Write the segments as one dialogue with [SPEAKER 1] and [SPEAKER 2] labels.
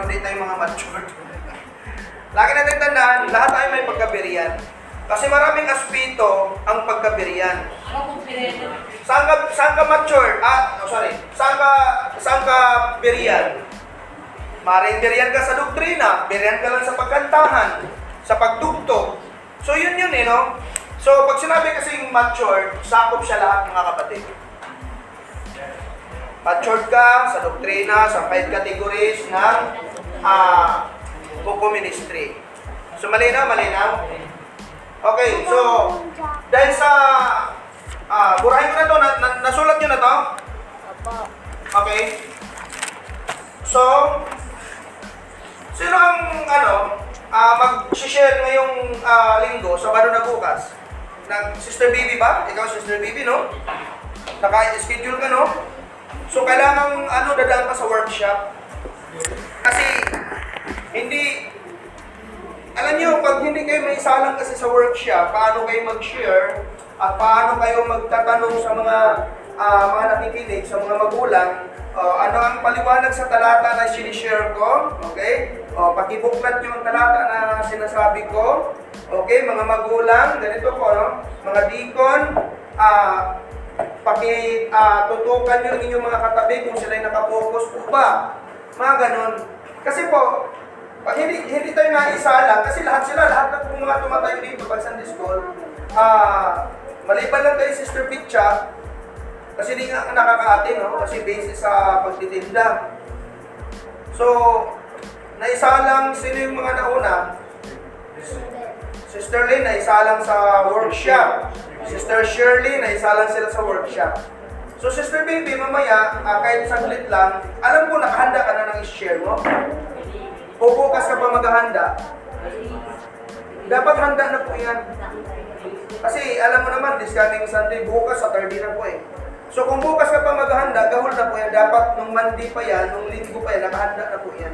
[SPEAKER 1] pero hindi tayo mga matured. Lagi natin tandaan, lahat tayo may pagkabiriyan. Kasi maraming aspeto ang pagkabiriyan.
[SPEAKER 2] Ano kung pinito?
[SPEAKER 1] Saan ka, saan ka mature? Ah, oh, sorry. Saan ka, saan ka biriyan? Maring biriyan ka sa doktrina, biriyan ka lang sa pagkantahan, sa pagtugtog. So yun yun eh, no? So pag sinabi kasing mature, sakop siya lahat mga kapatid. Matured ka sa doktrina, sa five categories ng ah buko ministry. So malinaw, malinaw? Okay, so dahil sa ah burahin ko na to, na, na, nasulat nyo na to? Okay. So, sino ang ano, ah mag-share ngayong ah, linggo, Sabado na bukas? Nag Sister Bibi ba? Ikaw Sister Bibi, no? Naka-schedule ka, no? So, kailangan ano, dadaan ka sa workshop. Kasi, hindi, alam niyo, pag hindi kayo may salang kasi sa workshop, paano kayo mag-share at paano kayo magtatanong sa mga ah, mga nakikinig, sa mga magulang, oh, ano ang paliwanag sa talata na sinishare ko, okay? O, pakibuklat ang talata na sinasabi ko, okay? Mga magulang, ganito po, no? Mga deacon, ah, paki ah, tutukan niyo ang inyong mga katabi kung sila'y nakapokus po ba. Mga ganon. Kasi po, pag hindi, hindi tayo naisala, kasi lahat sila, lahat ng mga tumatayo dito pag Sunday School, ah, maliban lang kay Sister Pitcha, kasi di nga nakakaate, no? Kasi basis sa pagtitinda. So, naisalang sino yung mga nauna? Sister Lynn, naisalang sa workshop. Sister Shirley, naisalang sila sa workshop. So, Sister Baby, mamaya, ah, kahit saglit lang, alam ko nakahanda ka na ng i-share mo. O bukas ka pa maghahanda. Dapat handa na po yan. Kasi alam mo naman, this coming Sunday, bukas, Saturday na po eh. So kung bukas ka pa maghahanda, gahol na po yan. Dapat nung Monday pa yan, nung linggo pa yan, nakahanda na po yan.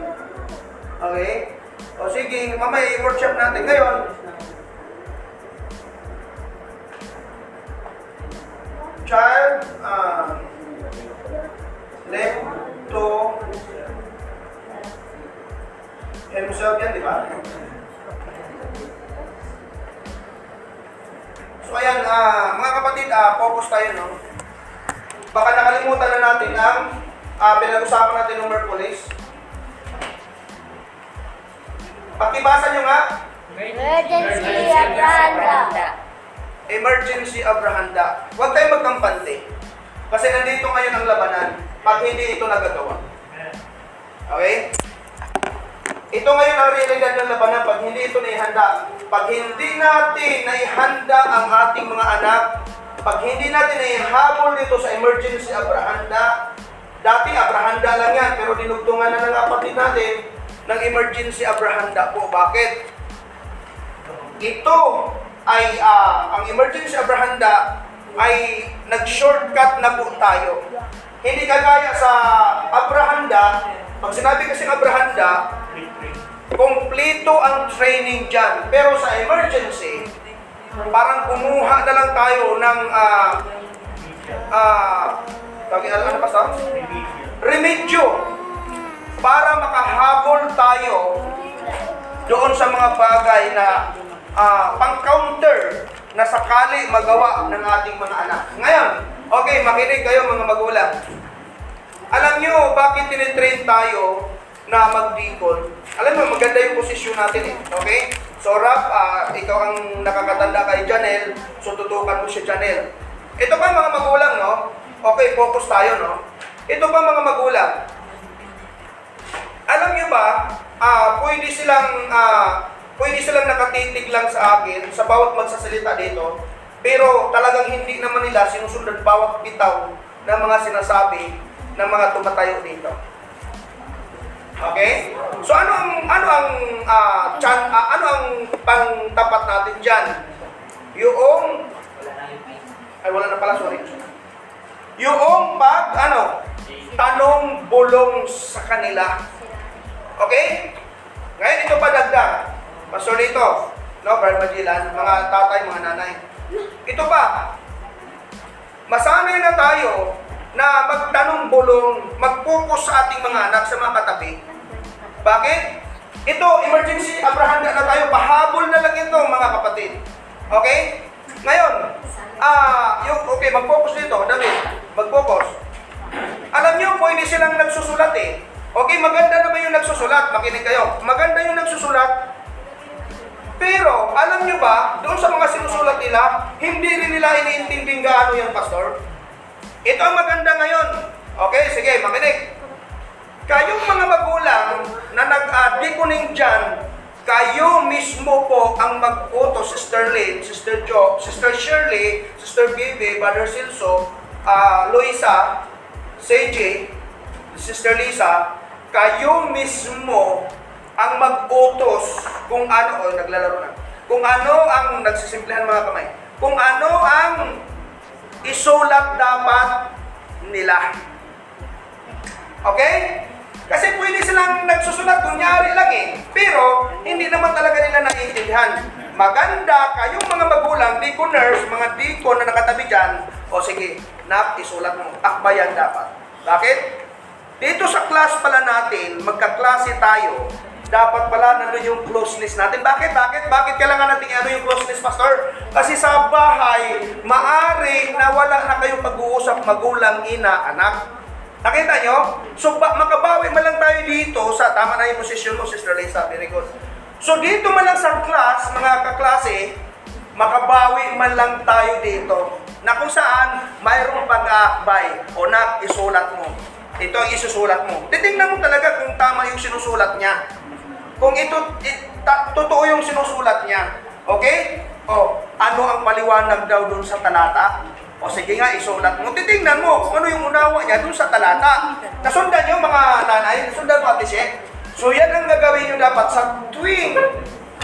[SPEAKER 1] Okay? O sige, mamaya i-workshop natin. Ngayon, child uh, left to himself yan, di ba? So ayan, ah, mga kapatid, ah, focus tayo, no? Baka nakalimutan na natin ang ah, pinag-usapan natin ng Merkulis. Pakibasa nyo nga,
[SPEAKER 3] Emergency Abrahanda.
[SPEAKER 1] Emergency Abrahanda. Huwag tayong magkampante. Kasi nandito ngayon ang labanan pag hindi ito nagagawa. Okay? Ito ngayon ang realidad ng labanan pag hindi ito naihanda. Pag hindi natin naihanda ang ating mga anak, pag hindi natin naihabol dito sa emergency Abrahanda, dati Abrahanda lang yan, pero dinugtungan na ng kapatid natin ng emergency Abrahanda po. Bakit? Ito ay ah, ang emergency Abrahanda ay nag-shortcut na po tayo. Hindi kagaya sa Abrahanda, pag sinabi kasi Abrahanda, kompleto ang training dyan. Pero sa emergency, parang kumuha na lang tayo ng ah ah tawag ano, ano pa sa? Remedyo para makahabol tayo doon sa mga bagay na ah, pang-counter na sakali magawa ng ating mga anak. Ngayon, okay, makinig kayo mga magulang. Alam nyo, bakit tinitrain tayo na mag-deacon? Alam mo, maganda yung posisyon natin eh. Okay? So, Rap, ah, ikaw ang nakakatanda kay Janel, so tutukan mo si Janel. Ito pa mga magulang, no? Okay, focus tayo, no? Ito pa mga magulang. Alam nyo ba, ah, pwede silang, ah, pwede silang nakatitig lang sa akin sa bawat magsasalita dito, pero talagang hindi naman nila sinusundan bawat bitaw ng mga sinasabi ng mga tumatayo dito. Okay? So ano ang ano ang ah, chan, ah, ano ang pangtapat natin diyan? Yung ay wala na pala sorry. Yung pag ano tanong bulong sa kanila. Okay? Ngayon ito pa dagdag. Pastor dito, no, Brad Magellan, mga tatay, mga nanay. Ito pa, masanay na tayo na magtanong bulong, mag-focus sa ating mga anak sa mga katabi. Bakit? Ito, emergency Abrahanda na tayo. Pahabol na lang ito, mga kapatid. Okay? Ngayon, ah, yung, okay, mag-focus dito, David. Mag-focus. Alam nyo, pwede silang nagsusulat eh. Okay, maganda naman yung nagsusulat. Makinig kayo. Maganda yung nagsusulat. Alam nyo ba, doon sa mga sinusulat nila, hindi rin nila iniintinding gaano yung pastor. Ito ang maganda ngayon. Okay, sige, makinig. Kayong mga magulang na nag-deconing dyan, kayo mismo po ang mag-utos, Sister Lynn, Sister Jo, Sister Shirley, Sister Bibi, Brother Silso, ah, Luisa, CJ, Sister Lisa, kayo mismo ang mag-utos kung ano, o naglalaro na, kung ano ang, nagsisimplihan mga kamay, kung ano ang isulat dapat nila. Okay? Kasi pwede silang nagsusulat, kunyari lang eh. Pero, hindi naman talaga nila naiintindihan. Maganda, kayong mga magulang, deaconers, mga deacon na nakatabi dyan, o sige, nak, isulat mo. Akbayan dapat. Bakit? Dito sa class pala natin, magkaklase tayo, dapat pala nandun yung closeness natin. Bakit? Bakit? Bakit kailangan natin ano yung closeness, Pastor? Kasi sa bahay, maari na wala na kayong pag-uusap magulang, ina, anak. Nakita nyo? So, ba, makabawi man lang tayo dito sa, tama na yung posisyon mo, Sister Lisa, very good. So, dito man lang sa class, mga kaklase, makabawi man lang tayo dito na kung saan mayroong pag-aakbay o na isulat mo. Ito ang isusulat mo. Titingnan mo talaga kung tama yung sinusulat niya. Kung ito, it, ta- totoo yung sinusulat niya. Okay? O, ano ang paliwanag daw dun sa talata? O sige nga, isulat mo. Titingnan mo kung ano yung unawa niya dun sa talata. Nasundan niyo mga nanay, nasundan mo ate She? So yan ang gagawin niyo dapat sa tuwing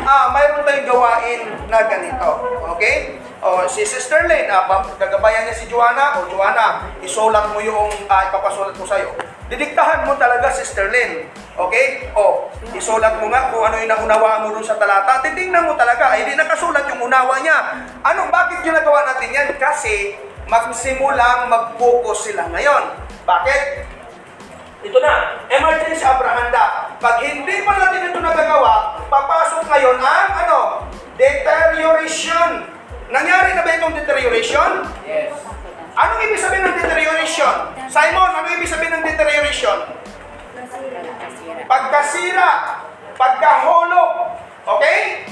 [SPEAKER 1] ah, mayroon tayong gawain na ganito. Okay? O si Sister Lynn, ah, ba- gagabayan niya si Joanna, o Joanna, isulat mo yung ah, ipapasulat ko sa'yo. Didiktahan mo talaga, Sister Lynn. Okay? O, isulat mo nga kung ano yung naunawaan mo dun sa talata. Titingnan mo talaga, hindi nakasulat yung unawa niya. Ano, bakit ginagawa natin yan? Kasi magsimulang mag-focus sila ngayon. Bakit? Ito na, emergency Abrahanda. Pag hindi pa natin ito nagagawa, papasok ngayon ang ano? Deterioration. Nangyari na ba itong deterioration?
[SPEAKER 2] Yes.
[SPEAKER 1] Anong ibig sabihin ng deterioration? Simon, ano ibig sabihin ng deterioration? Pagkasira, pagkahulog. Okay?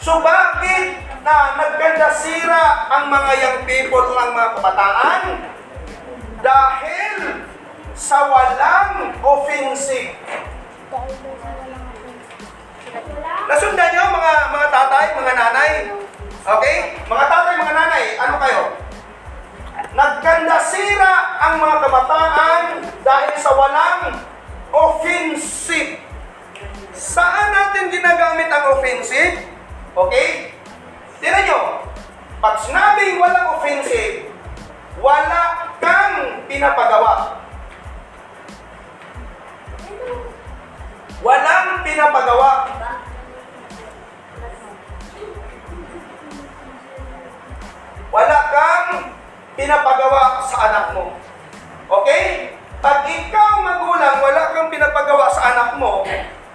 [SPEAKER 1] So bakit na nagkanda sira ang mga young people o ang mga kabataan? Dahil sa walang offensive. Nasundan nyo mga mga tatay, mga nanay? Okay? Mga tatay, mga nanay, ano kayo? Nagkandasira ang mga kabataan dahil sa walang offensive. Saan natin ginagamit ang offensive? Okay? Tira nyo, pag sinabing walang offensive, wala kang pinapagawa. Walang pinapagawa. Wala kang pinapagawa sa anak mo. Okay? Pag ikaw magulang, wala kang pinapagawa sa anak mo,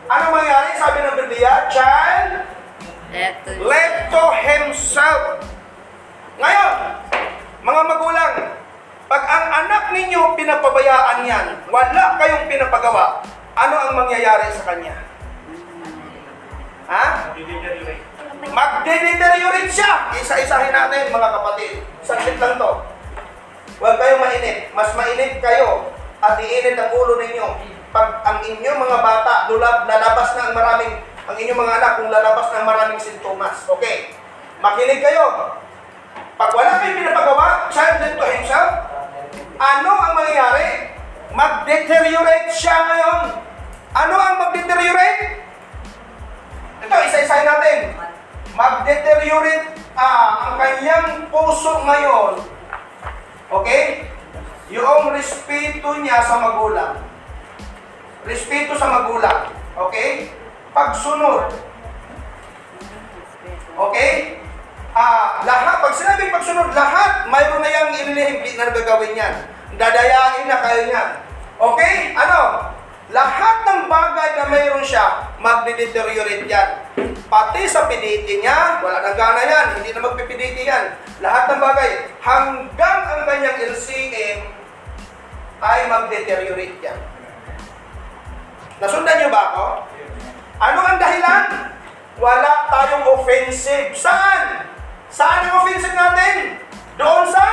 [SPEAKER 1] ano mangyari? Sabi ng Biblia, child left to himself. Ngayon, mga magulang, pag ang anak ninyo pinapabayaan yan, wala kayong pinapagawa, ano ang mangyayari sa kanya? Ha? Magde-deteriorate siya. Isa-isahin natin mga kapatid. Saglit lang to. Huwag kayong mainit. Mas mainit kayo at iinit ang ulo ninyo. Pag ang inyong mga bata lulab, lalabas na ang maraming, ang inyong mga anak kung lalabas na ang maraming sintomas. Okay. Makinig kayo. Pag wala kayong pinapagawa, child left to himself, ano ang mangyayari? Mag-deteriorate siya ngayon. Ano ang mag-deteriorate? Ito, isa-isahin natin. Mag-deteriorate ah, ang kanyang puso ngayon. Okay? Yung respeto niya sa magulang. Respeto sa magulang. Okay? Pagsunod. Okay? Ah, lahat, pag sinabing pagsunod, lahat, mayroon na yung inilihimpi na gagawin yan. Dadayain na kayo niyan. Okay? Ano? Lahat ng bagay na mayroon siya, magde-deteriorate yan. Pati sa piniti niya, wala nang gana yan, hindi na magpipiniti yan. Lahat ng bagay, hanggang ang kanyang LCM ay mag-deteriorate yan. Nasundan niyo ba ako? Ano ang dahilan? Wala tayong offensive. Saan? Saan ang offensive natin? Doon sa?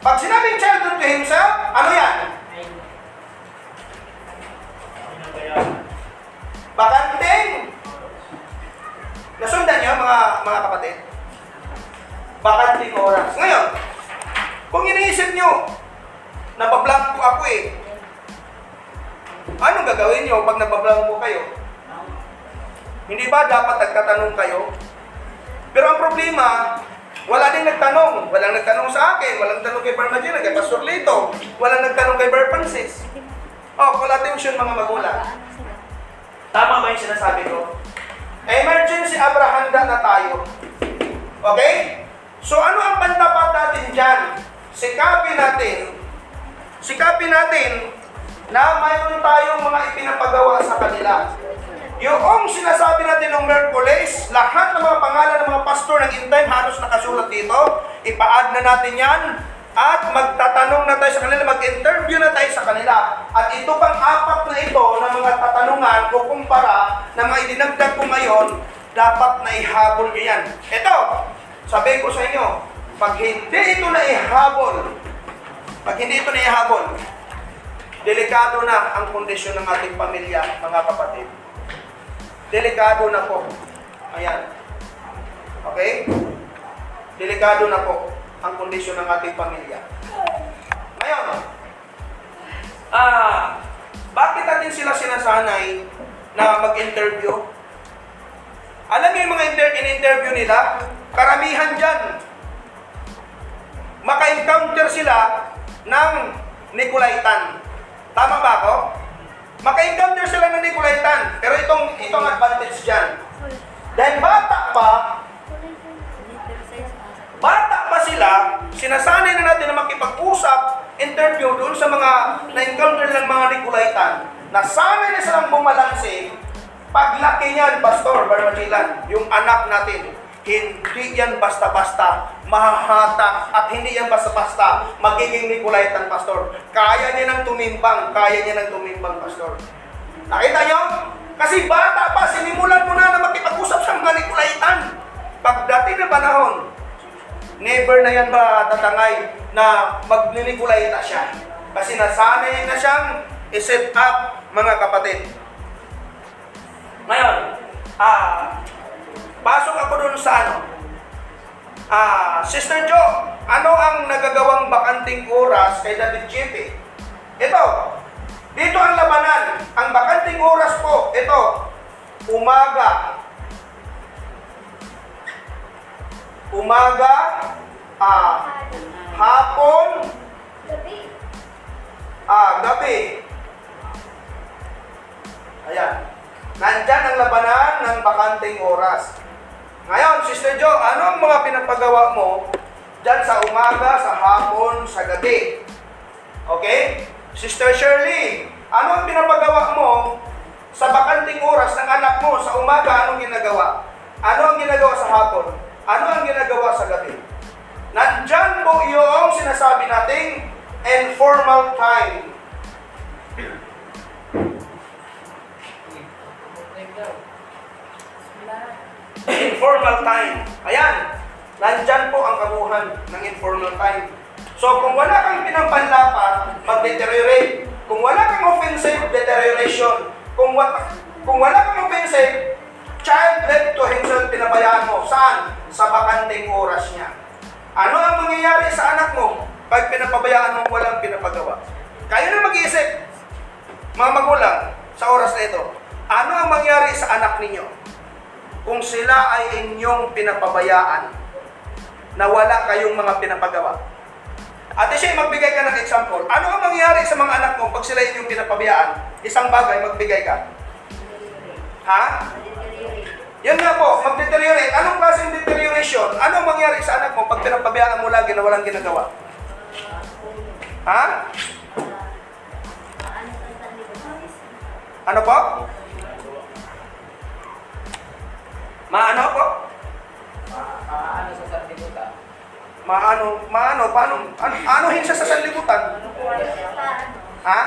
[SPEAKER 1] Pag sinabing childhood to himself, ano yan? Bakanting. Nasundan niyo mga mga kapatid? Bakanting oras. Ngayon, kung iniisip niyo, napablanko ako eh. Anong gagawin niyo pag napablanko kayo? Hindi ba dapat nagtatanong kayo? Pero ang problema, wala din nagtanong. Walang nagtanong sa akin. Walang nagtanong kay Parmagina, kay Pastor Lito. Walang nagtanong kay Bar Francis. Oh, call attention mga magulang. Tama ba yung sinasabi ko? Emergency abrahanda na tayo. Okay? So ano ang pantapat natin dyan? Sikapin natin, sikapin natin na mayroon tayong mga ipinapagawa sa kanila. Yung sinasabi natin ng Merkules, lahat ng mga pangalan ng mga pastor ng in time halos nakasulat dito, ipa-add na natin yan at magtatanong na tayo sa kanila, mag-interview na tayo sa kanila. At ito pang apat na ito na mga tatanungan o kumpara na mga idinagdag ko ngayon, dapat na ihabol nyo yan. Ito, sabi ko sa inyo, pag hindi ito na ihabol, pag hindi ito na ihabol, delikado na ang kondisyon ng ating pamilya, mga kapatid. Delikado na po. Ayan. Okay? Delikado na po ang kondisyon ng ating pamilya. Ngayon, ah, bakit natin sila sinasanay na mag-interview? Alam niyo yung mga inter- in-interview nila? Karamihan dyan. Maka-encounter sila ng Nicolaitan. Tama ba ako? Maka-encounter sila ng Nicolaitan. Pero itong, itong advantage dyan. Dahil bata pa, bata sila, sinasanay na natin na makipag-usap, interview doon sa mga na-encounter ng mga Nicolaitan. Nasanay na silang bumalanse, paglaki niyan, Pastor Barmachilan, yung anak natin, hindi yan basta-basta mahahatak at hindi yan basta-basta magiging Nicolaitan, Pastor. Kaya niya nang tumimbang, kaya niya nang tumimbang, Pastor. Nakita niyo? Kasi bata pa, sinimulan mo na na makipag-usap sa mga Nicolaitan. Pagdating na panahon, never na yan ba tatangay na magninikulay na siya. Kasi nasanay na siyang i-set up mga kapatid. Ngayon, ah, pasok ako dun sa ano. Ah, Sister Jo, ano ang nagagawang bakanting oras kay David Chipe? Ito, dito ang labanan. Ang bakanting oras po, ito, umaga, umaga, ah, hapon, ah, gabi. Ayan. Nandyan ang labanan ng bakanting oras. Ngayon, Sister Jo, ano ang mga pinapagawa mo dyan sa umaga, sa hapon, sa gabi? Okay? Sister Shirley, ano ang pinapagawa mo sa bakanting oras ng anak mo sa umaga? Anong ginagawa? Ano ang ginagawa sa hapon? Ano ang ginagawa sa gabi? Nandyan po yung sinasabi nating informal time. Informal time. Ayan. Nandyan po ang kabuhan ng informal time. So kung wala kang pinampanlapat, mag-deteriorate. Kung wala kang offensive, deterioration. Kung, wa- kung wala kang offensive, child led to himself pinabayaan mo. Saan? Sa bakanting oras niya. Ano ang mangyayari sa anak mo pag pinapabayaan mo walang pinapagawa? Kayo na mag-iisip, mga magulang, sa oras na ito. Ano ang mangyayari sa anak ninyo kung sila ay inyong pinapabayaan na wala kayong mga pinapagawa? Ate siya, magbigay ka ng example. Ano ang mangyayari sa mga anak mo pag sila inyong pinapabayaan? Isang bagay, magbigay ka. Ha? Yan nga po, mag-deteriorate. Anong klaseng deterioration? Ano ang mangyari sa anak mo pag pinapabayaan mo lagi na walang ginagawa? Ha? Ano po? Maano po?
[SPEAKER 2] ano sa sanlibutan?
[SPEAKER 1] Maano, maano, paano, ano, anuhin siya sa sanlibutan? Ha?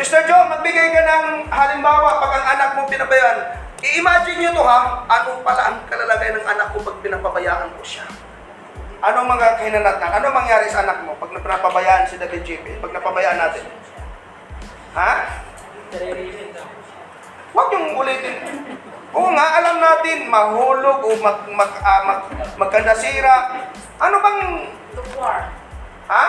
[SPEAKER 1] Sister Jo, magbigay ka ng halimbawa pag ang anak mo pinabayaan. I-imagine nyo to ha, ano pala ang kalalagay ng anak ko pag pinapabayaan ko siya. Anong mga hinanatnan? Ano mangyari sa anak mo pag napabayaan si David JP? Pag napabayaan natin? Ha? Huwag yung ulitin. Oo nga, alam natin, mahulog o mag, mag, ah, mag, magkandasira. Ano bang... Ha?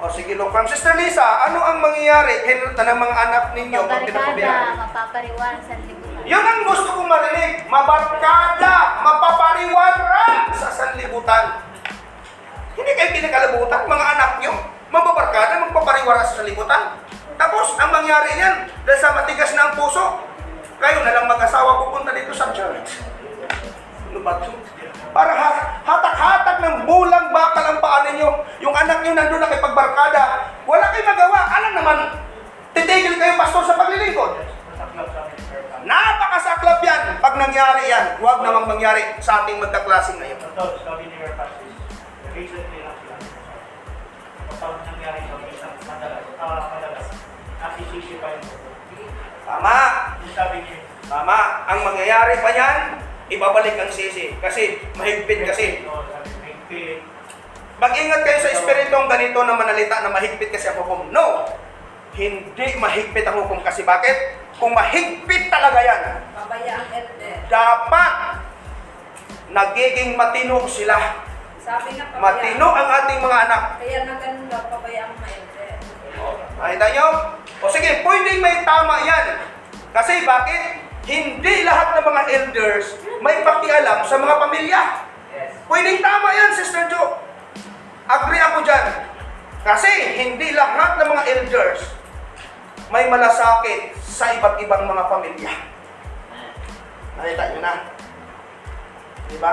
[SPEAKER 1] O sige, look from Sister Lisa, ano ang mangyayari hinata ng mga anak ninyo pag pinapabayaan?
[SPEAKER 3] Mabarkada, mapapariwan sa libutan.
[SPEAKER 1] Yun ang gusto kong marinig. Mabarkada, mapapariwara sa sanlibutan. Hindi kayo pinakalabutan, mga anak nyo. Mababarkada, magpapariwara sa sanlibutan. Tapos, ang mangyari niyan, dahil sa matigas na ang puso, kayo na lang mag-asawa pupunta dito sa Mangyari sa ating magkaklaseng ngayon.
[SPEAKER 4] Ito, sabi ni Your Pastor, recently lang sila. Kapag nangyari sa isang madalas, ah, madalas, nasisisi pa yung
[SPEAKER 1] Tama.
[SPEAKER 4] Yung sabi niya,
[SPEAKER 1] Tama. Ang mangyayari pa yan, ibabalik ang sisi. Kasi mahigpit kasi. Mag-ingat kayo sa espiritong ganito na manalita na mahigpit kasi ang hukom. No! Hindi mahigpit ang hukom kasi bakit? Kung mahigpit talaga yan,
[SPEAKER 5] Pabayaan elder.
[SPEAKER 1] dapat nagiging matino sila.
[SPEAKER 5] Sabi nga
[SPEAKER 1] Matino ang ating mga anak.
[SPEAKER 5] Kaya na ganun daw, pabayaan mga elder.
[SPEAKER 1] Nakita nyo? O sige, pwedeng may tama yan. Kasi bakit? Hindi lahat ng mga elders may pakialam sa mga pamilya. Pwedeng tama yan, Sister Jo. Agree ako dyan. Kasi hindi lahat ng mga elders may malasakit sa iba't ibang mga pamilya. Nakita nyo na. Di ba?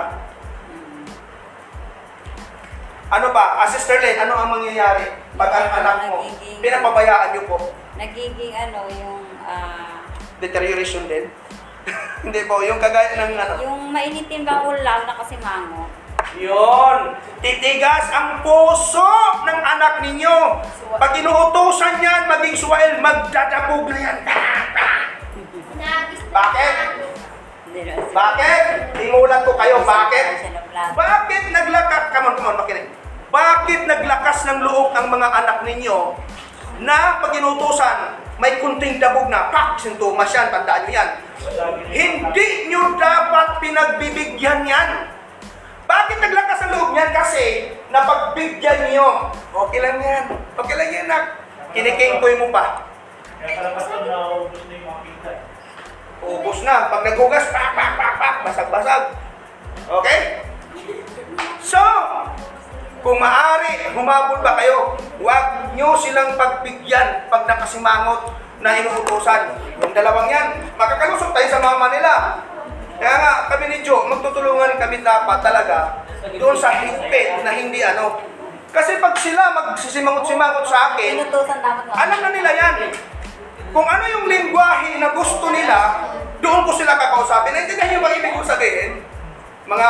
[SPEAKER 1] Ano ba? Ah, Sister Len, ano ang mangyayari pag ang anak mo, pinapabayaan nyo po?
[SPEAKER 6] nagiging ano yung ah,
[SPEAKER 1] Deterioration din? Hindi po, yung kagaya ng ano.
[SPEAKER 6] yung mainitin bang ulam na kasi mango.
[SPEAKER 1] Yun! Titigas ang puso ng anak ninyo. Pag inuutosan yan, maging suwail, magdadabog na yan. Bakit? Bakit? Imulat ko kayo, bakit? Bakit naglakas, come on, come on, makinig. Bakit naglakas ng loob ang mga anak ninyo na pag inutusan, may kunting dabog na, pak, sintomas yan, tandaan nyo yan. Hindi nyo dapat pinagbibigyan yan. Bakit naglakas ang loob niyan? Kasi napagbigyan nyo. Okay lang yan. Okay lang yan, nak. Kinikingkoy mo pa.
[SPEAKER 4] kaya kalapatan na ubus na yung mga kita. eh.
[SPEAKER 1] Ubus na. Pag naghugas, pak, pak, pak, pak, basag-basag. Okay? So, kung maaari, humabol ba kayo? Huwag nyo silang pagbigyan pag nakasimangot na inuutosan. Yung dalawang yan, makakalusot tayo sa mama nila. Kaya nga, kami ni Joe, magtutulungan kami dapat talaga doon sa higpit na hindi ano. Kasi pag sila magsisimangot-simangot sa akin, alam na nila yan. Kung ano yung lingwahe na ibig sabihin? Mga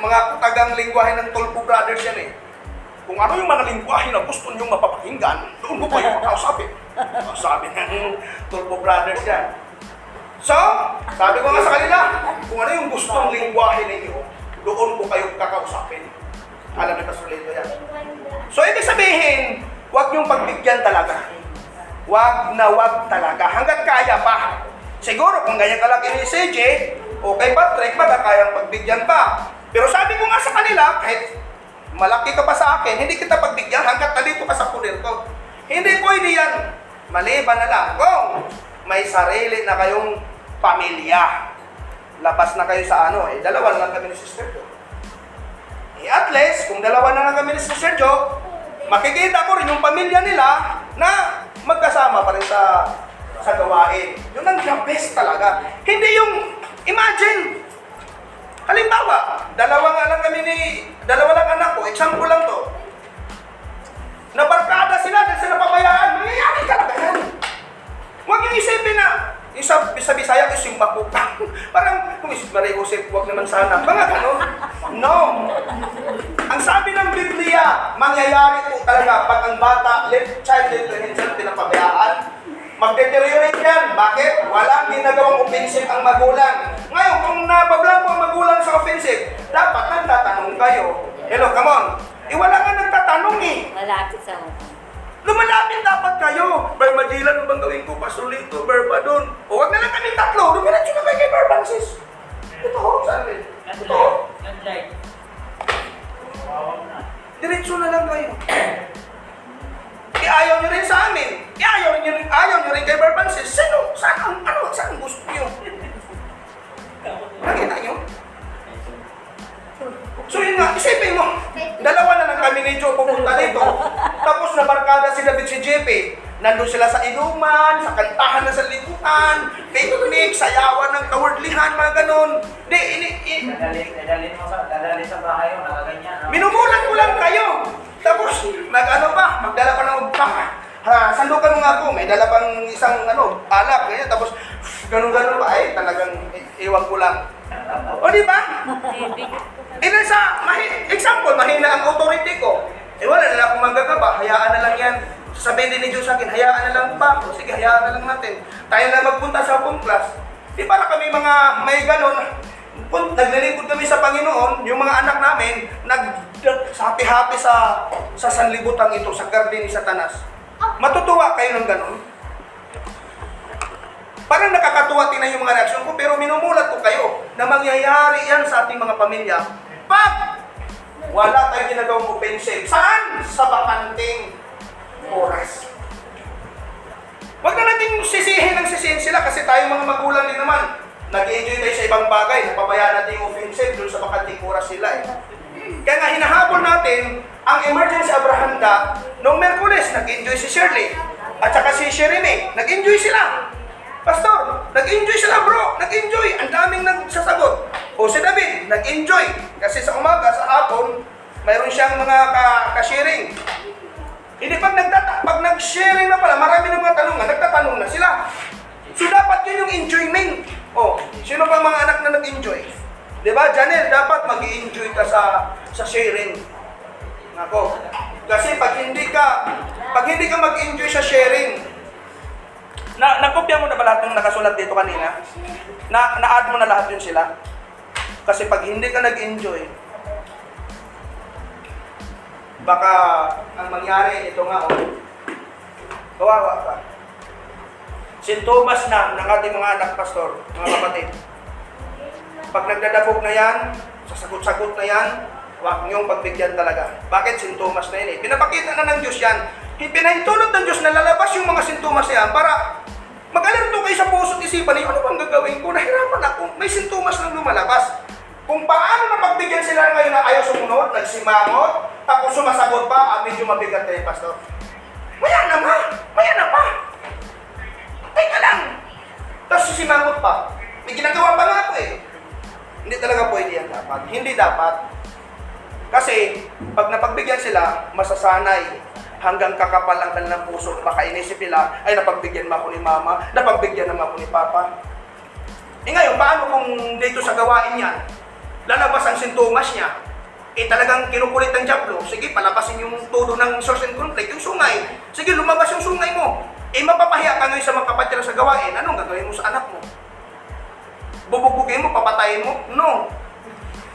[SPEAKER 1] mga tagang lingwahe ng Tolpo Brothers yan eh. Kung ano yung mga lingwahe na gusto niyong mapapakinggan, doon ko pa yung makausapin. Sabi ng Tolpo Brothers yan. So, sabi ko nga sa kanila, kung ano yung gustong lingwahe ninyo, doon ko kayo kakausapin. Alam ni Pastor Lito yan. So, ibig sabihin, huwag niyong pagbigyan talaga. Wag na wag talaga. Hanggat kaya pa. Siguro kung ganyan kalaki ni CJ, o kay Patrick, baka kayang pagbigyan pa. Pero sabi ko nga sa kanila, kahit malaki ka pa sa akin, hindi kita pagbigyan hanggat nandito ka sa pulir ko. Hindi pwede yan. Maliban na lang kung may sarili na kayong pamilya. Labas na kayo sa ano, eh, dalawa na lang kami ni Sister Jo. Eh, at least, kung dalawa na lang kami ni Sister Jo, makikita ko rin yung pamilya nila na magkasama pa rin sa sa gawain. Yun ang the best talaga. Hindi yung, imagine, halimbawa, dalawa nga lang kami ni, dalawa lang anak ko, example lang to. Nabarkada sila dahil sa napabayaan, mangyayari talaga yan. Huwag yung isipin na, yung sa, sa Bisaya is yung makupang. Parang, kung isip Maria Jose, huwag naman sana. Mga ganun. No. Ang sabi ng Biblia, mangyayari po talaga pag ang bata, left child, left hand, pinapabayaan, magdeteriorate yan. Bakit? Walang ginagawang offensive ang magulang. Ngayon, kung nabablang po ang magulang sa offensive, dapat nagtatanong kayo. Hello, come on. Eh, wala nga nagtatanong eh.
[SPEAKER 6] Malapit sa.
[SPEAKER 1] Lumalapit dapat kayo. Bar Madila, ano bang gawin ko? Pasulito, Bar pa doon. O wag na lang kami tatlo. Lumilatyo na kayo kay Bar Francis. Ito ho, saan rin? Ito ho.
[SPEAKER 4] Na.
[SPEAKER 1] Diretso na lang kayo. Eh, ayaw nyo rin sa amin. Eh, ayaw nyo rin, ayaw nyo rin kay Bar Francis. Sino? Saan ang, ano, saan ang gusto nyo? Nakita nyo? So yun nga, isipin mo, dalawa na lang kami ni Joe pupunta dito. Tapos nabarkada si David si JP. Nandun sila sa inuman, sa kantahan na sa liputan, picnic, sayawan ng kawardlihan, mga ganon. Di, ini, i-
[SPEAKER 2] Dadalhin, dadalhin mo sa, dadalhin sa bahay mo, nakaganyan.
[SPEAKER 1] lang kayo. Tapos, nag-ano pa, magdala pa ng pa. Ha, sandukan mo nga ako, may dala pang isang ano, alak, ganyan. Tapos, ganun-ganun pa, ay talagang iwan ko lang. O di ba? Eh, sa, mahi, example, mahina ang authority ko. Eh, wala na akong magagaba. Hayaan na lang yan. Sabihin din ni Diyos sa akin, hayaan na lang pa ako. Sige, hayaan na lang natin. Tayo na magpunta sa home class. Di para kami mga may ganon, pun, naglilingkod kami sa Panginoon, yung mga anak namin, nag happy-happy sa sa sanlibutan ito, sa garden ni Satanas. Matutuwa kayo ng ganon? Parang nakakatuwa tingnan yung mga reaksyon ko, pero minumulat ko kayo na mangyayari yan sa ating mga pamilya pag wala tayong ginagawang offensive. Saan? Sa bakanting oras. Huwag na natin sisihin ng sisihin sila kasi tayo mga magulang din naman. Nag-enjoy tayo sa ibang bagay, napabayaan natin yung offensive doon sa bakanting oras sila eh. Kaya nga hinahabol natin ang emergency Abrahanda noong Merkules, nag-enjoy si Shirley. At saka si Sherime, nag-enjoy sila. Pastor, nag-enjoy sila bro, nag-enjoy. Ang daming nagsasagot. O si David, nag-enjoy. Kasi sa umaga, sa hapon, mayroon siyang mga ka- ka-sharing. Hindi pag nagtata pag nag-sharing na pala, marami ng mga tanungan, nagtatanong na sila. So dapat yun yung enjoyment. Oh, sino ba mga anak na nag-enjoy? 'Di ba? Janelle, dapat mag enjoy ka sa sa sharing. Nako. Kasi pag hindi ka pag hindi ka mag-enjoy sa sharing, na nakopya mo na ba lahat ng nakasulat dito kanina? Na na-add mo na lahat yun sila? Kasi pag hindi ka nag-enjoy, baka ang mangyari ito nga oh. Kawawa ka. Sintomas na ng ating mga anak pastor, mga kapatid. Pag nagdadabog na yan, sasagot-sagot na yan, huwag niyong pagbigyan talaga. Bakit? Sintomas na yan eh. Pinapakita na ng Diyos yan. Pinahintulot ng Diyos na lalabas yung mga sintomas yan para mag-alerto kayo sa puso at isipan niyo, ano bang gagawin ko? Nahirapan ako. May sintomas na lumalabas. Kung paano na pagbigyan sila ngayon na ayaw sumunod, nagsimangot, tapos sumasagot pa, ah, medyo mabigat yung pastor. Maya na ma! Maya na pa! Teka lang! Tapos susimangot pa. May ginagawa pa nga ako eh. Hindi talaga pwede yan dapat. Hindi dapat. Kasi, pag napagbigyan sila, masasanay hanggang kakapal ang kanilang puso. Baka inisip nila, ay napagbigyan mo ako ni mama, napagbigyan naman ako ni papa. Eh ngayon, paano kung dito sa gawain niya, lalabas ang sintomas niya, eh talagang kinukulit ng Diablo, sige, palabasin yung todo ng source and conflict, yung sungay. Sige, lumabas yung sungay mo. Eh mapapahiya ka ngayon sa mga kapatid sa gawain, anong gagawin mo sa anak mo? Bubugugin mo, papatayin mo? No.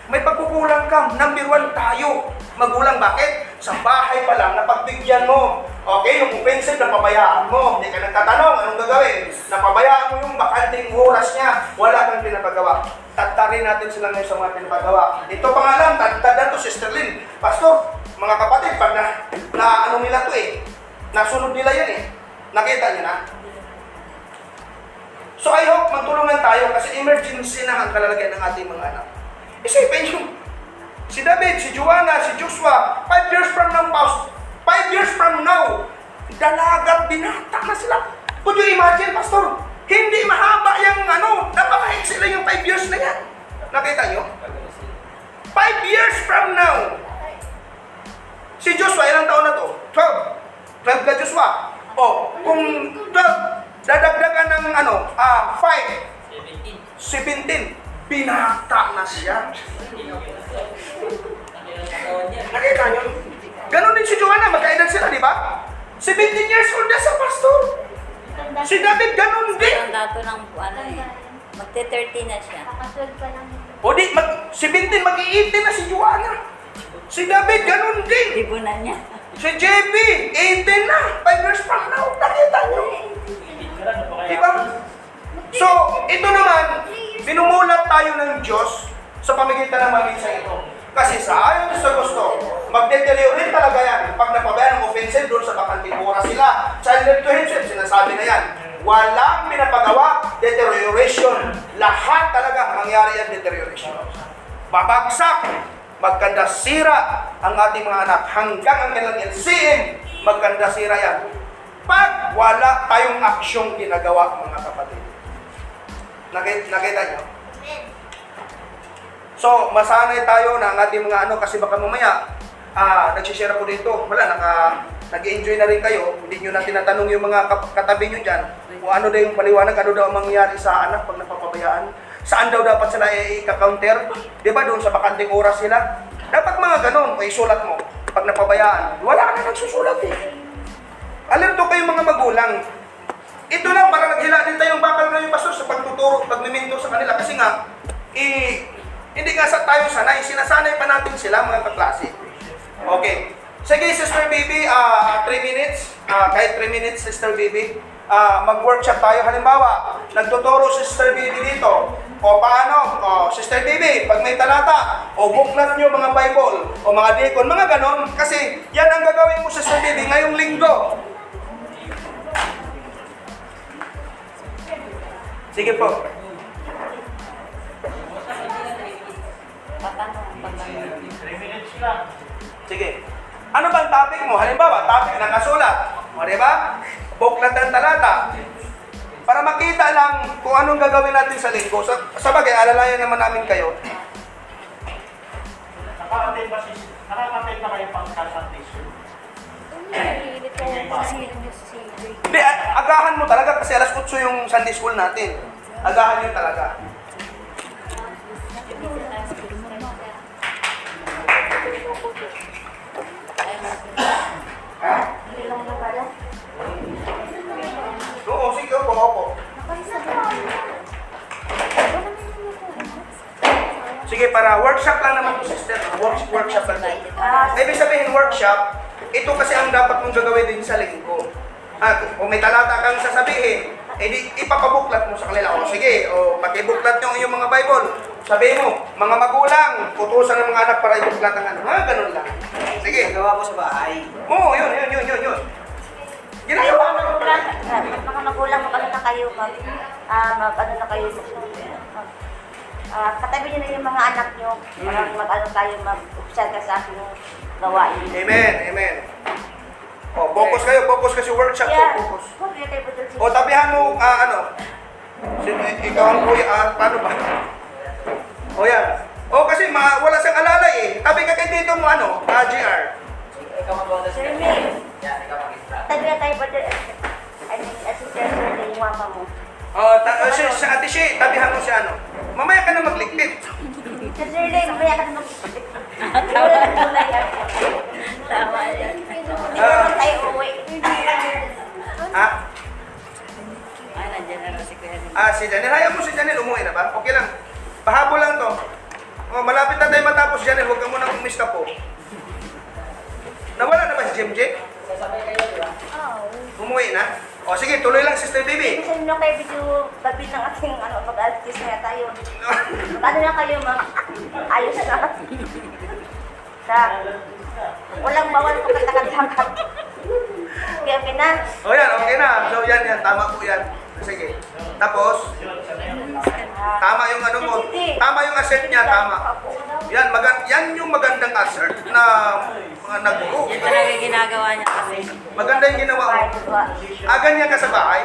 [SPEAKER 1] May pagkukulang ka. Number one tayo. Magulang, bakit? Sa bahay pa lang, napagbigyan mo. Okay, yung offensive, napabayaan mo. Hindi ka nagtatanong, anong gagawin? Napabayaan mo yung bakanting oras niya. Wala kang pinapagawa. Tatarin natin sila ngayon sa mga pinapagawa. Ito pa nga lang, tagtadan to, Sister Lynn. Pastor, mga kapatid, pag na, na ano nila to eh, nasunod nila yan eh. Nakita niyo na? So I hope magtulungan tayo kasi emergency na ang kalalagyan ng ating mga anak. Isipin nyo, si David, si Joanna, si Joshua, 5 years from now, Paus, 5 years from now, dalagat binata na sila. Could you imagine, Pastor? Hindi mahaba yung ano, napakahit sila yung 5 years na yan. Nakita nyo? 5 years from now, si Joshua, ilang taon na to? 12. 12 ka Joshua. O, kung 12, dadagdagan ng ano, ah, 5, 17. Binata na siya. Nakita niyo? Ganon din si Joanna, magkaedad sila, di ba? 17 years old na sa pastor. Si David ganon din.
[SPEAKER 6] Ang dato ng ano eh. Magte-30 na siya.
[SPEAKER 3] Nakaswag pa lang.
[SPEAKER 1] O di, mag, 17, mag-18 na si Joanna. Si David ganon din.
[SPEAKER 6] Ibunan niya.
[SPEAKER 1] Si JB, 18 na. 5 years from now. Nakita niyo? Diba? So, ito naman, binumulat tayo ng Diyos sa pamagitan ng mga misa ito. Kasi sa ayon sa gusto, magdeteriorate talaga yan. Pag napabayaan ng offensive doon sa bakanting oras sila. Child to himself, sinasabi na yan. Walang pinapagawa, deterioration. Lahat talaga mangyari yan deterioration. Babagsak, magkanda sira ang ating mga anak hanggang ang kanilang LCM, magkanda sira yan. Pag wala tayong aksyong ginagawa, mga kapatid. Nakita, nakita nyo? So, masanay tayo na ang ating mga ano, kasi baka mamaya, ah, nagsishare ako dito, wala, naka, nag-enjoy na rin kayo, hindi nyo na tinatanong yung mga katabi nyo dyan, kung ano daw yung paliwanag, ano daw ang mangyayari sa anak pag napapabayaan, saan daw dapat sila i-counter, di ba doon sa bakanting oras sila? Dapat mga ganon, o isulat mo, pag napabayaan, wala ka na nagsusulat eh. Alerto kayong mga magulang, ito lang para naghila din tayong bakal na yung pastor sa pagtuturo, pagmimentor sa kanila. Kasi nga, eh, hindi nga sa tayo sanay. Sinasanay pa natin sila mga kaklase. Okay. Sige, Sister Baby, 3 minutes. Ah, kahit 3 minutes, Sister Baby. Ah, mag-workshop tayo. Halimbawa, nagtuturo si Sister Baby dito. O paano? O, Sister Baby, pag may talata, o buklat nyo mga Bible, o mga deacon, mga ganon. Kasi yan ang gagawin mo, Sister Baby, ngayong linggo. Sige po.
[SPEAKER 6] Patanong, patanong.
[SPEAKER 4] 3 minutes lang.
[SPEAKER 1] Sige. Ano bang topic mo? Halimbawa, topic ng kasulat. O, di ba? Buklat ng talata. Para makita lang kung anong gagawin natin sa linggo. Sa, sa bagay, alalayan naman namin kayo.
[SPEAKER 4] Nakaka-attend ba si... Nakaka-attend na kayo pang
[SPEAKER 3] ko sa silong niyo sa silong.
[SPEAKER 1] Hindi, agahan mo talaga kasi alas 8 yung Sunday school natin. Agahan yun talaga. Oo, sige, opo, opo. Sige, para workshop lang naman po, sister. Work, workshop lang. Ibig sabihin workshop, ito kasi ang dapat mong gagawin din sa linggo. At kung may talata kang sasabihin, edi ipapabuklat mo sa kanila. O sige, o pakibuklat nyo yung mga Bible. Sabihin mo, mga magulang, utusan ng mga anak para ibuklat ang ano. Mga ganun lang. Sige.
[SPEAKER 2] Gawa ko sa bahay.
[SPEAKER 1] Oo, yun, yun, yun, yun, yun. Ginagawa
[SPEAKER 6] mga
[SPEAKER 1] mo.
[SPEAKER 6] magulang, mga magulang, mag-ano na kayo, mag, ah, mag, ano na kayo, mag, ah, katabi niyo na yung mga anak niyo, parang mag-ano tayo, mag-upsal ka sa aking gawain.
[SPEAKER 1] Amen, amen. O, focus kayo, focus kasi workshop ko, focus. O, tabihan mo, ah, ano, Sino, ikaw ang kuya, ah, paano ba? O yan. O kasi ma, wala siyang alalay eh. Tabi ka kay dito mo ano, ah, GR.
[SPEAKER 2] Ikaw mag-order
[SPEAKER 6] Sir May,
[SPEAKER 2] Yan, ikaw mag-extra.
[SPEAKER 6] tabi na tayo budol, I mean, assistant sir, yung mama mo.
[SPEAKER 1] O, ta, uh, si, si Ate Shi, tabihan mo si ano. Mamaya ka na magligpit.
[SPEAKER 6] Sir Shirley, mamaya ka na mag- Wala na muna yan.
[SPEAKER 1] Ah.
[SPEAKER 6] tayo uwi. Na lang si Kuya.
[SPEAKER 1] Ah, si Janel. Hayaan mo si Janel, umuwi na ba? Okay lang. Pahabol lang to. O, malapit na tayo matapos, Janel. Huwag ka munang umis ka po. Nawala na ba si Jim Jim?
[SPEAKER 2] Sasabay kayo, di ba?
[SPEAKER 3] Oh.
[SPEAKER 1] Umuwi na? O, sige, tuloy lang, Sister Baby.
[SPEAKER 6] Gusto nyo kayo video babi ng ating ano, mag-altis nga tayo. Ano na kayo, mag ayos na. Sa walang bawal ko katakad-takad. Okay, okay na.
[SPEAKER 1] O yan, okay na. So yan, yan. Tama po yan. Sige. Tapos, tama yung ano mo. Tama yung assert niya, tama. Yan, magan yan yung magandang assert na mga nag-guru.
[SPEAKER 6] Yan talaga ginagawa niya kasi.
[SPEAKER 1] Maganda yung ginawa mo. Ah, ganyan ka sa bahay?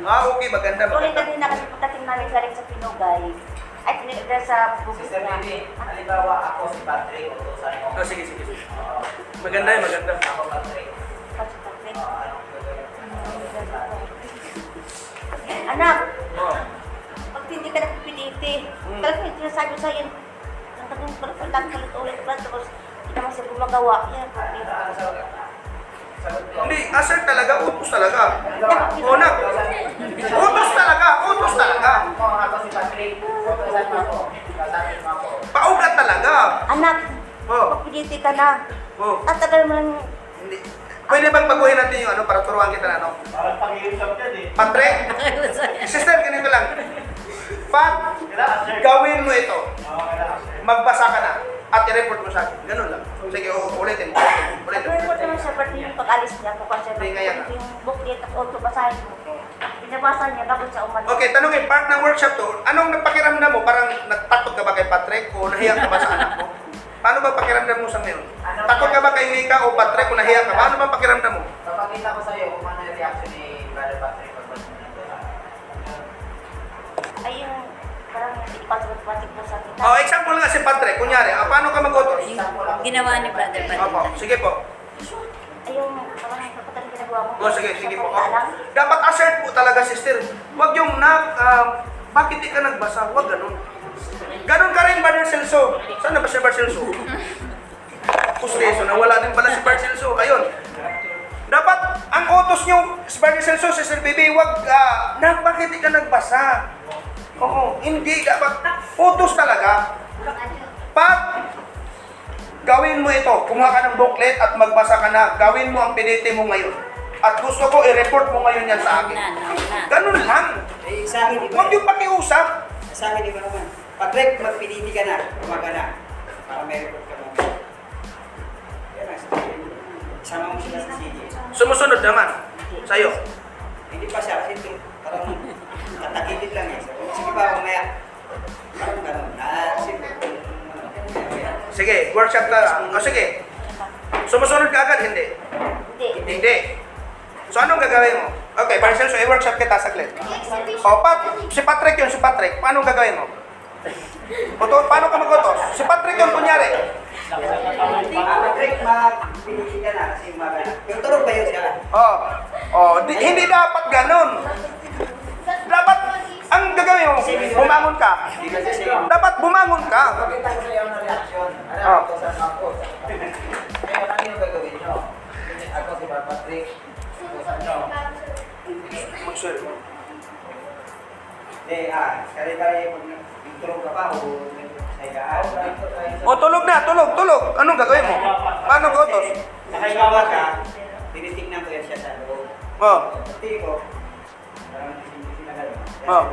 [SPEAKER 1] Ah, okay, maganda, maganda.
[SPEAKER 6] na din na kasi pagdating namin galing sa Pinugay. Ay, tinigda sa
[SPEAKER 2] Sister
[SPEAKER 6] na.
[SPEAKER 2] Halimbawa ako si Patrick.
[SPEAKER 1] Oh, sige, sige. sige. Maganda yun, maganda.
[SPEAKER 2] Ako Patrick. Anong gagawin?
[SPEAKER 6] Anak,
[SPEAKER 1] Oh.
[SPEAKER 6] pag hindi ka nagpipiliti.
[SPEAKER 1] Hmm.
[SPEAKER 6] Talagang sinasabi sa'yo, ang tanong ko lang ulit-ulit pa, tapos hindi naman siya gumagawa. Yan, problema.
[SPEAKER 2] Ko.
[SPEAKER 1] Hindi, assert talaga, utos talaga. O, nak. Utos talaga, utos talaga. Paugat talaga.
[SPEAKER 6] Anak,
[SPEAKER 1] Oh,
[SPEAKER 6] magpiliti ka na.
[SPEAKER 1] oh.
[SPEAKER 6] Tatagal mo lang
[SPEAKER 1] Hindi. Pwede bang baguhin natin yung ano para turuan kita na ano?
[SPEAKER 4] Parang pag-iusap yan eh.
[SPEAKER 1] Patrick, sister, ganito lang. Pat, gawin mo ito. Magbasa ka na at i-report mo sa akin. Ganun lang. Sige, u- ulitin. Ulitin.
[SPEAKER 6] Nag-report naman siya, pati yung pag-alis niya, kung
[SPEAKER 1] ah.
[SPEAKER 6] yung booklet at auto basahin mo. Binabasa niya bago siya umalis.
[SPEAKER 1] Okay, tanongin, part ng workshop to, anong napakiramdam mo? Parang natakot ka ba kay Patrick o nahiya ka ba sa anak mo? Paano ba pakiramdam mo sa ngayon? Takot ka ba kay Mika o Patrick o nahiya ka? Paano ba pakiramdam mo?
[SPEAKER 3] Ginawa ni Brother
[SPEAKER 1] Opo,
[SPEAKER 3] Patrick.
[SPEAKER 1] sige po.
[SPEAKER 6] Ay, yung parang kapatid ginagawa mo.
[SPEAKER 1] Oh, sige, sige po.
[SPEAKER 6] Sa
[SPEAKER 1] Oh. Dapat assert po talaga, sister. Huwag yung na, ah, bakit di ka nagbasa? Huwag ganun. Ganun ka rin, Brother Celso. Saan na ba si Brother Celso? Kusreso, nawala din pala si Brother Celso. Ayun. Dapat, ang utos nyo, si Brother Celso, Sister Bibi, huwag, ah, na, bakit di ka nagbasa? Oo, hindi. Dapat, utos talaga. Pag gawin mo ito, kumuha ka ng booklet at magbasa ka na, gawin mo ang piniti mo ngayon. At gusto ko i-report mo ngayon yan sa akin. Ganun lang.
[SPEAKER 7] Eh, sa akin, iba.
[SPEAKER 1] Huwag yung pakiusap.
[SPEAKER 7] Sa akin, iba naman. Patrick, magpiliti ka na. Umaga na. Para may report ka naman. Yan ang. Isama mo sila sa CJ.
[SPEAKER 1] Sumusunod naman. Sa'yo.
[SPEAKER 7] Hindi pa siya kasi ito. Parang tatakilid lang eh. Sige ba, mamaya. Parang gano'n. Ah, sige.
[SPEAKER 1] Sige, workshop na. O sige. Sumusunod ka agad, hindi.
[SPEAKER 6] Hindi.
[SPEAKER 1] Hindi. So anong gagawin mo? Okay, Marcel, so i-workshop kita saglit. O, Pat, si Patrick yun, si Patrick. Paano gagawin mo? O, to, paano ka mag-utos? Si Patrick yun, kunyari.
[SPEAKER 7] Patrick, magpiliti ka na kasi na. Pero tulog ba yun siya?
[SPEAKER 1] Oh, oh, di, hindi dapat ganun. Ang gagawin mo, bumangon ka. Dapat bumangon ka.
[SPEAKER 2] Ko
[SPEAKER 1] Oh.
[SPEAKER 2] mo ako. Si Brother Patrick. Utusan nyo.
[SPEAKER 7] Hindi, ah, kare-kare pag tulog ka pa o.
[SPEAKER 1] O, tulog na, tulog, tulog. Anong gagawin mo? Paano ka utos?
[SPEAKER 7] Nakahigawa ka, tinitignan ko yan siya sa loob.
[SPEAKER 1] Oh,
[SPEAKER 7] ko,
[SPEAKER 1] Oh.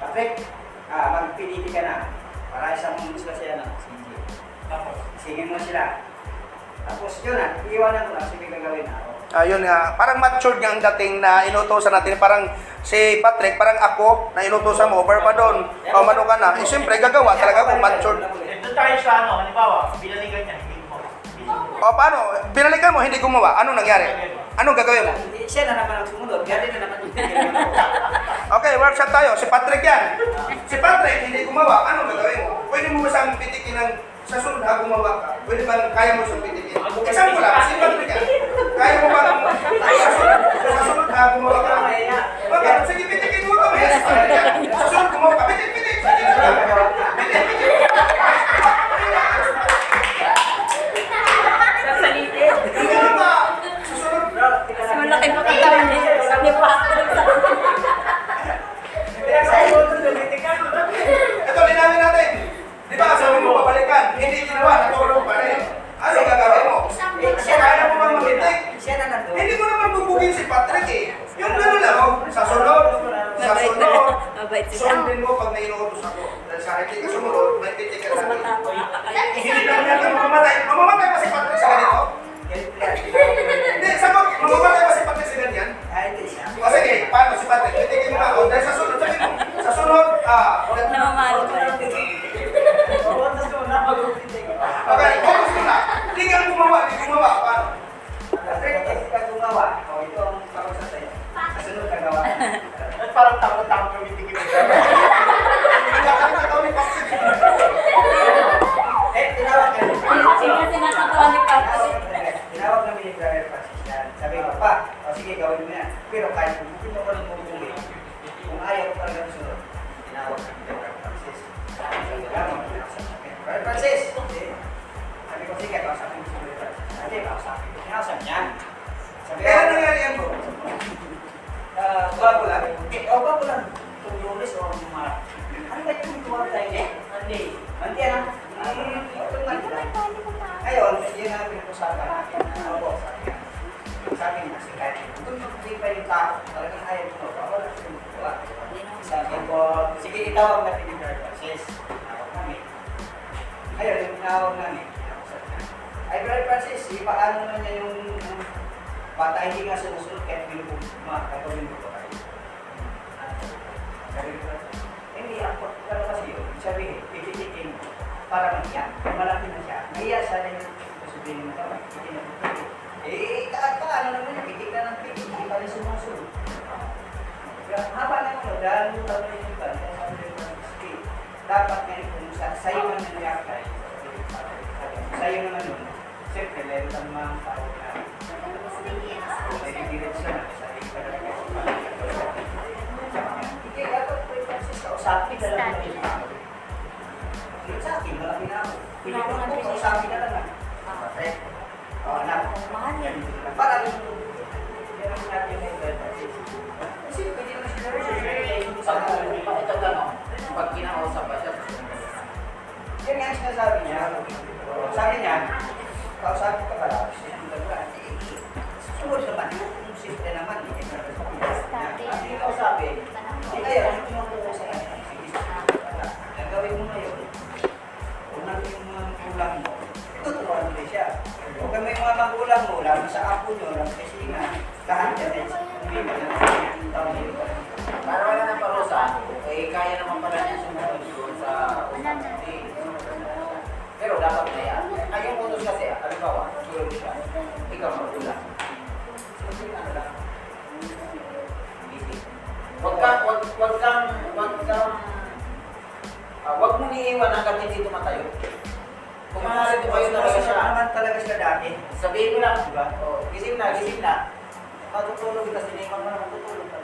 [SPEAKER 7] Patrick, ah, magpiliti ka na. Para isang musla siya na, sige. Singin mo sila. Tapos yun na, iiwanan ko na, sige gagawin na ako.
[SPEAKER 1] ayun nga. Parang matured nga ang dating na inutosan natin. Parang si Patrick, parang ako na inutosan mo, over pa doon. O, mano ka na. Eh, siyempre, gagawa talaga kung matured.
[SPEAKER 4] Doon tayo sa ano, halimbawa, binalikan niya,
[SPEAKER 1] O, paano? Binalikan mo, hindi gumawa. Anong nangyari? Anong gagawin mo?
[SPEAKER 7] Siya na naman ang sumunod, din na naman yung.
[SPEAKER 1] Okay, workshop tayo. Si Patrick yan. Si Patrick, hindi gumawa. Anong gagawin mo? Pwede mo ba siyang pitikin ng sa sunod ha gumawa ka? Pwede ba kaya mo siyang pitikin? Example lang, si Patrick yan. Kaya mo ba sa sunod, sa sunod ha gumawa ka?
[SPEAKER 7] politiki na
[SPEAKER 1] ako.
[SPEAKER 7] Pwede ko po, kausapin na lang. Eh, oh, anak.
[SPEAKER 3] Mahal yan.
[SPEAKER 7] Para rin meron natin yung Francis. Kasi pwede naman sila rin.
[SPEAKER 2] Pag, pag ito gano'n, pag kinakausap pa siya,
[SPEAKER 7] Huwag kang may mga magulang mo, lalo sa apo nyo, lalo kasi nga, lahat yan, eh,
[SPEAKER 2] para wala ng parusa, eh kaya naman pala niya sumunod doon sa. Eh, Pero dapat na yan. Ay, yung utos kasi, halimbawa, tulog siya, ikaw magulang. Huwag ka, huwag, huwag kang, huwag kang, ah, huwag mong iiwan hanggang hindi tumatayo. Kung maaari tumayo talaga siya,
[SPEAKER 7] naman talaga siya dati.
[SPEAKER 2] Sabihin mo lang, di ba? O, gising na, gising na. Matutulog kita, siniman mo na matutulog ka.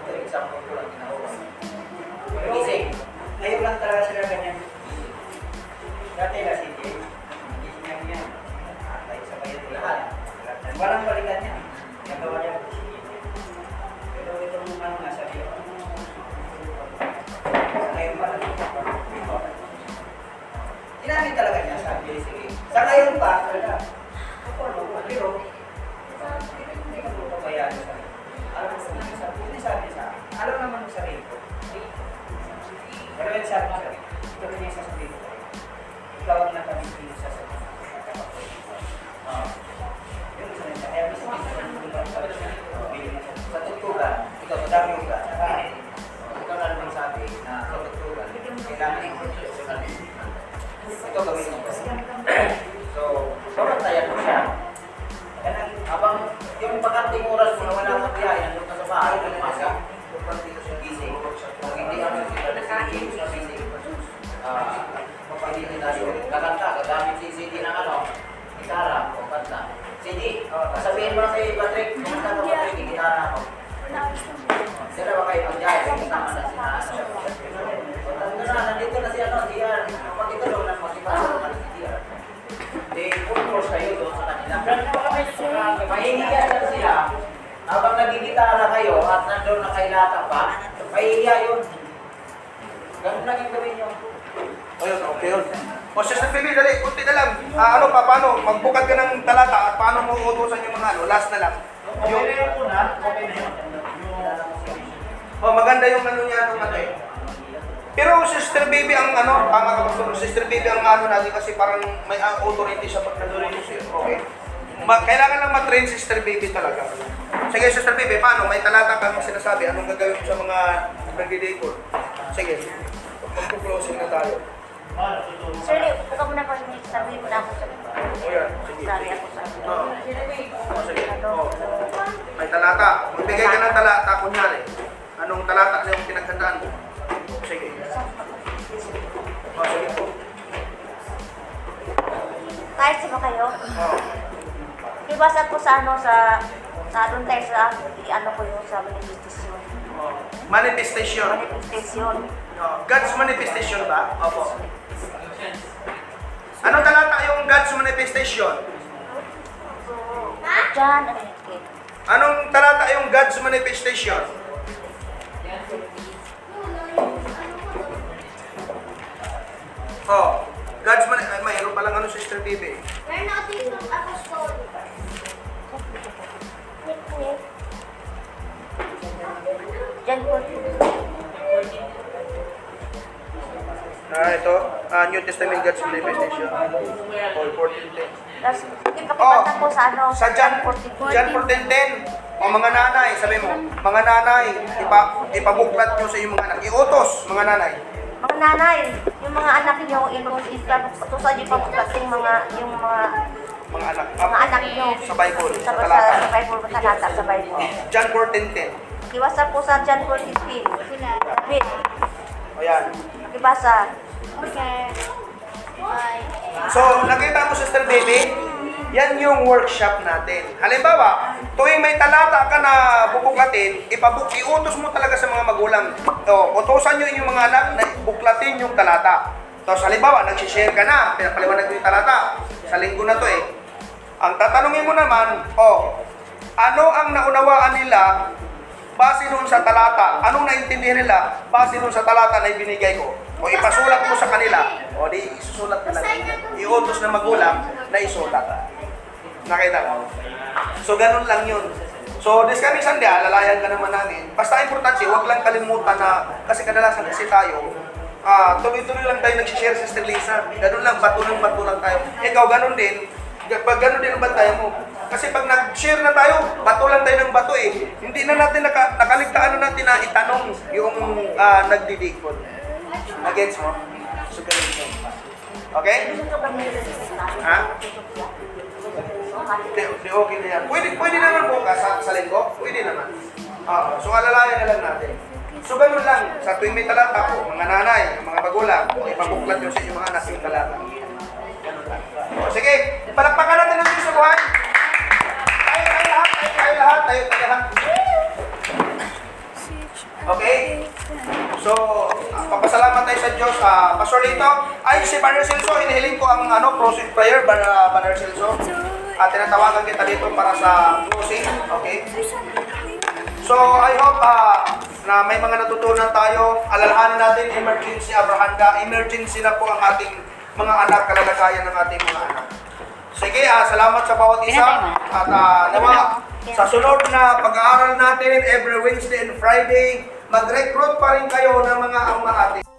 [SPEAKER 2] Ito yung example ko lang ginagawa. Gising.
[SPEAKER 7] Ngayon lang talaga sila ganyan. Dati na si Jay. Gising niya niya. Atay sa bayan lahat. Walang balikan niya. Nagawa niya. Pero itong ano nga sa ngayon pa, talaga.
[SPEAKER 1] Ayun, okay yun. O Sister Bibi, dali, kunti na lang. Ah, ano pa, paano? Magbukad ka ng talata at paano mo uutusan yung mga ano? Last na lang.
[SPEAKER 4] Okay na yun muna, okay na yun.
[SPEAKER 1] Oh, maganda yung ano niya, nung ano eh. Pero Sister Baby ang ano, tama ka pastor, Sister Baby ang ano natin kasi parang may ang authority sa pagkatuloy siya. Okay. Ma kailangan lang matrain Sister Baby talaga. Sige, Sister Baby, paano? May talata kang sinasabi. Anong gagawin sa mga nagdi-decor? Sige. Magpo-closing na tayo.
[SPEAKER 6] Sir,
[SPEAKER 4] na.
[SPEAKER 6] ikaw muna pa sabihin mo na ako sa
[SPEAKER 1] O yan, sige.
[SPEAKER 6] Sorry ako sa
[SPEAKER 1] Oo. O, sige. O. May talata. Magbigay ka ng talata, kunyari. Anong talata na yung pinaghandaan mo? Sige. O, sige po.
[SPEAKER 6] Kahit sino kayo,
[SPEAKER 1] O.
[SPEAKER 6] ibasa ko sa ano sa sa doon tayo sa ano ko yung sa manifestation.
[SPEAKER 1] Manifestation.
[SPEAKER 6] Manifestation.
[SPEAKER 1] God's manifestation ba? Opo. Ano talata yung God's manifestation?
[SPEAKER 6] John.
[SPEAKER 1] Anong talata yung God's manifestation? Oh, God's man ay mayroon pa lang ano Sister Bibi.
[SPEAKER 3] We're not
[SPEAKER 6] in the
[SPEAKER 1] apostolic. John 14. New Testament God's Manifestation. Paul 14.10.
[SPEAKER 6] Tapos, ipakibasa po sa ano,
[SPEAKER 1] Sa John,
[SPEAKER 6] 14.
[SPEAKER 1] John 14.10. O mga nanay, sabi mo, mga nanay, ipa, ipabuklat nyo sa iyong mga anak. Iutos, mga nanay.
[SPEAKER 6] Mga nanay, yung mga anak niyo, ipatusan niyo pa yung mga, yung mga,
[SPEAKER 1] Mga anak.
[SPEAKER 6] mga anak niyo.
[SPEAKER 1] Sa Bible,
[SPEAKER 6] Sa,
[SPEAKER 1] sa
[SPEAKER 6] sa,
[SPEAKER 1] talata.
[SPEAKER 6] sa Bible, sa talata, sa Bible.
[SPEAKER 1] John 14.10.
[SPEAKER 6] Iwasa po sa John 14. Read.
[SPEAKER 1] O yan.
[SPEAKER 6] Ibasa.
[SPEAKER 3] Okay.
[SPEAKER 1] So, nakita mo, Sister Baby, yan yung workshop natin. Halimbawa, tuwing may talata ka na bubuklatin, ipabuk iutos mo talaga sa mga magulang. O, utosan nyo yung mga anak na buklatin yung talata. Tapos halimbawa, nagsishare ka na, pinapaliwanag yung talata. Sa linggo na to eh. Ang tatanungin mo naman, oh, ano ang naunawaan nila base doon sa talata? Anong naintindihan nila base doon sa talata na ibinigay ko? O ipasulat mo sa kanila. O di isusulat nila. Iutos ng magulang na isulat. Nakita mo? So ganun lang yun. So this coming Sunday, alalayan ka naman namin. Basta importante, huwag lang kalimutan na, kasi kadalasan kasi tayo, ah tuloy-tuloy lang tayo nag-share sa Sister Lisa. Ganun lang, bato ng bato lang tayo. Ikaw, ganun din. Pag ganun din ang bantayan mo. Kasi pag nag-share na tayo, bato lang tayo ng bato eh. Hindi na natin naka, nakaligtaan na natin na itanong yung uh, nagdidikot. Against mo? Ganun yun. Okay? Ha? Di, di okay na yan. Pwede, pwede naman bukas sa, sa linggo. Pwede naman. Oo. so alalayan na lang natin. So ganun lang. Sa tuwing may talata po, mga nanay, mga magulang, ipabuklat nyo sa inyong mga anak yung talata. Ganun lang. O, sige, palakpakan natin ang Diyos sa buhay. Tayo, tayo lahat, tayo, tayo lahat, tayo, tayo lahat. Okay? So, ah, papasalamat tayo sa Diyos. Uh, Pastor Lito, ay si Banner Celso, hinihiling ko ang ano, closing prayer, Banner, Banner Celso. At tinatawagan kita dito para sa closing. Okay? So, I hope ah, na may mga natutunan tayo. Alalahanin natin, emergency Abrahanda. Emergency na po ang ating mga anak, kalalagayan ng ating mga anak. Sige, ah, salamat sa bawat isa. At ah, nawa, sa sunod na pag-aaral natin every Wednesday and Friday, mag-recruit pa rin kayo ng mga ama atin.